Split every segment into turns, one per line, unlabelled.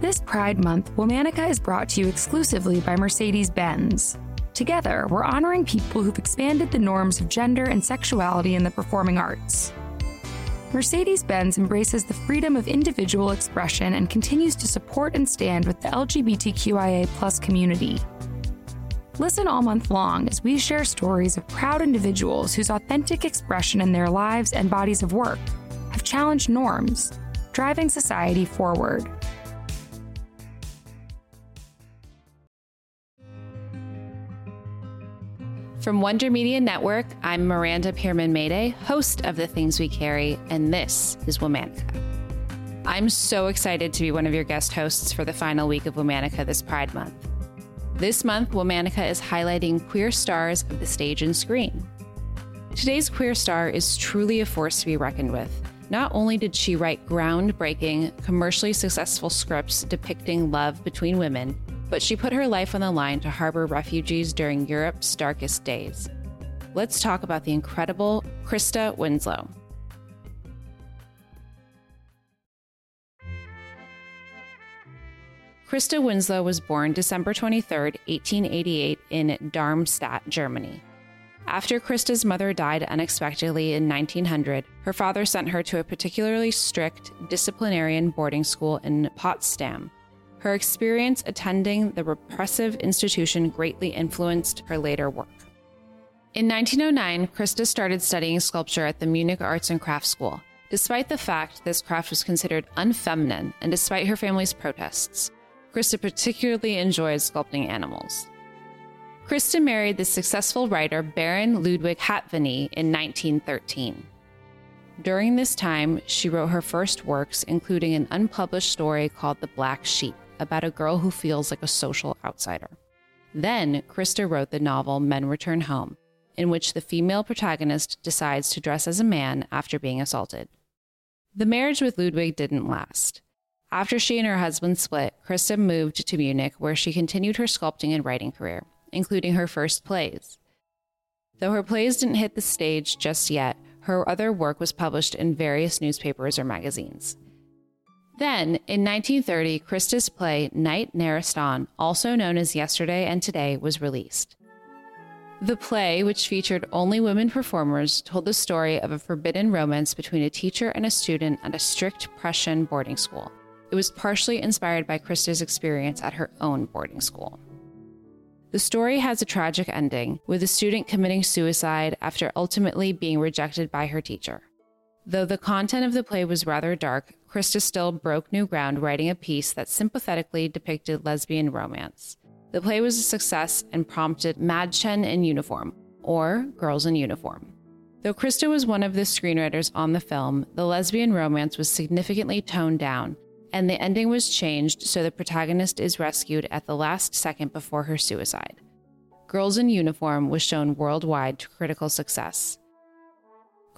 This Pride Month, Womanica is brought to you exclusively by Mercedes Benz. Together, we're honoring people who've expanded the norms of gender and sexuality in the performing arts. Mercedes Benz embraces the freedom of individual expression and continues to support and stand with the LGBTQIA community. Listen all month long as we share stories of proud individuals whose authentic expression in their lives and bodies of work have challenged norms, driving society forward.
From Wonder Media Network, I'm Miranda Pierman Mayday, host of The Things We Carry, and this is Womanica. I'm so excited to be one of your guest hosts for the final week of Womanica this Pride Month. This month, Womanica is highlighting queer stars of the stage and screen. Today's queer star is truly a force to be reckoned with. Not only did she write groundbreaking, commercially successful scripts depicting love between women, but she put her life on the line to harbor refugees during Europe's darkest days. Let's talk about the incredible Christa Winsloe. Christa Winsloe was born December 23, 1888, in Darmstadt, Germany. After Christa's mother died unexpectedly in 1900, her father sent her to a particularly strict disciplinarian boarding school in Potsdam, her experience attending the repressive institution greatly influenced her later work. In 1909, Christa started studying sculpture at the Munich Arts and Crafts School, despite the fact this craft was considered unfeminine and despite her family's protests. Christa particularly enjoyed sculpting animals. Christa married the successful writer Baron Ludwig Hatvany in 1913. During this time, she wrote her first works, including an unpublished story called The Black Sheep about a girl who feels like a social outsider. Then, Christa wrote the novel Men Return Home, in which the female protagonist decides to dress as a man after being assaulted. The marriage with Ludwig didn't last. After she and her husband split, Christa moved to Munich, where she continued her sculpting and writing career, including her first plays. Though her plays didn't hit the stage just yet, her other work was published in various newspapers or magazines. Then, in 1930, Christa's play Knight Nérestan, also known as Yesterday and Today, was released. The play, which featured only women performers, told the story of a forbidden romance between a teacher and a student at a strict Prussian boarding school. It was partially inspired by Christa's experience at her own boarding school. The story has a tragic ending, with the student committing suicide after ultimately being rejected by her teacher. Though the content of the play was rather dark, Christa still broke new ground writing a piece that sympathetically depicted lesbian romance. The play was a success and prompted Madchen in Uniform, or Girls in Uniform. Though Christa was one of the screenwriters on the film, the lesbian romance was significantly toned down, and the ending was changed so the protagonist is rescued at the last second before her suicide. Girls in Uniform was shown worldwide to critical success.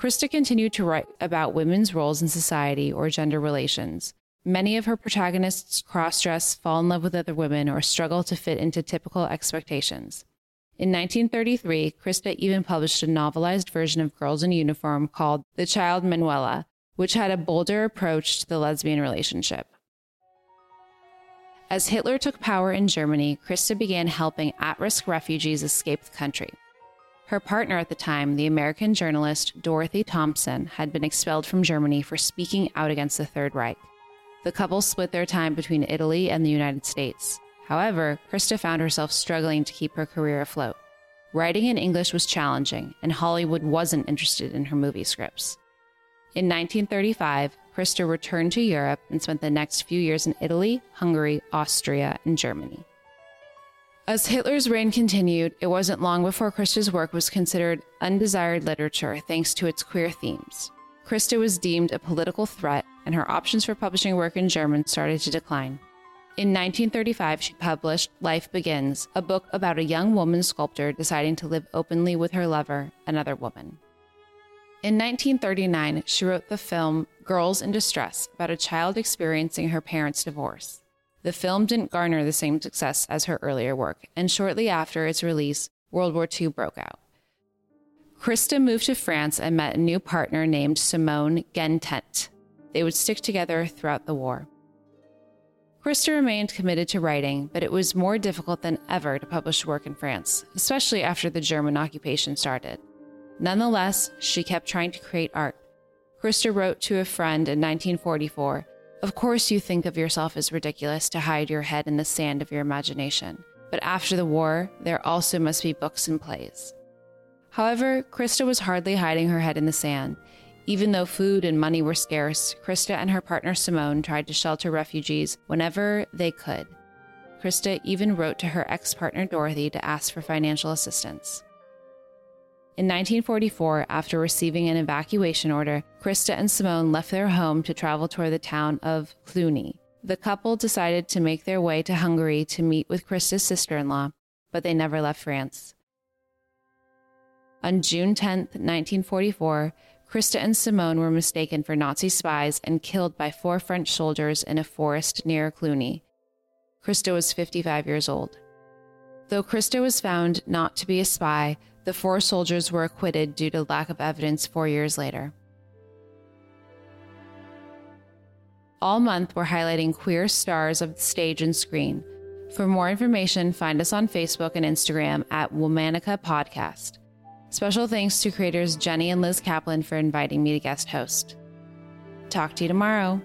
Christa continued to write about women's roles in society or gender relations. Many of her protagonists cross dress, fall in love with other women, or struggle to fit into typical expectations. In 1933, Christa even published a novelized version of Girls in Uniform called The Child Manuela, which had a bolder approach to the lesbian relationship. As Hitler took power in Germany, Christa began helping at risk refugees escape the country. Her partner at the time, the American journalist Dorothy Thompson, had been expelled from Germany for speaking out against the Third Reich. The couple split their time between Italy and the United States. However, Christa found herself struggling to keep her career afloat. Writing in English was challenging, and Hollywood wasn't interested in her movie scripts. In 1935, Christa returned to Europe and spent the next few years in Italy, Hungary, Austria, and Germany. As Hitler's reign continued, it wasn't long before Christa's work was considered undesired literature thanks to its queer themes. Christa was deemed a political threat, and her options for publishing work in German started to decline. In 1935, she published Life Begins, a book about a young woman sculptor deciding to live openly with her lover, another woman. In 1939, she wrote the film Girls in Distress about a child experiencing her parents' divorce. The film didn't garner the same success as her earlier work, and shortly after its release, World War II broke out. Christa moved to France and met a new partner named Simone Gentet. They would stick together throughout the war. Christa remained committed to writing, but it was more difficult than ever to publish work in France, especially after the German occupation started. Nonetheless, she kept trying to create art. Christa wrote to a friend in 1944 Of course, you think of yourself as ridiculous to hide your head in the sand of your imagination, but after the war, there also must be books and plays. However, Christa was hardly hiding her head in the sand. Even though food and money were scarce, Christa and her partner Simone tried to shelter refugees whenever they could. Christa even wrote to her ex partner Dorothy to ask for financial assistance. In 1944, after receiving an evacuation order, Christa and Simone left their home to travel toward the town of Cluny. The couple decided to make their way to Hungary to meet with Christa's sister in law, but they never left France. On June 10, 1944, Christa and Simone were mistaken for Nazi spies and killed by four French soldiers in a forest near Cluny. Christa was 55 years old. Though Christa was found not to be a spy, the four soldiers were acquitted due to lack of evidence four years later. All month, we're highlighting queer stars of the stage and screen. For more information, find us on Facebook and Instagram at Womanica Podcast. Special thanks to creators Jenny and Liz Kaplan for inviting me to guest host. Talk to you tomorrow.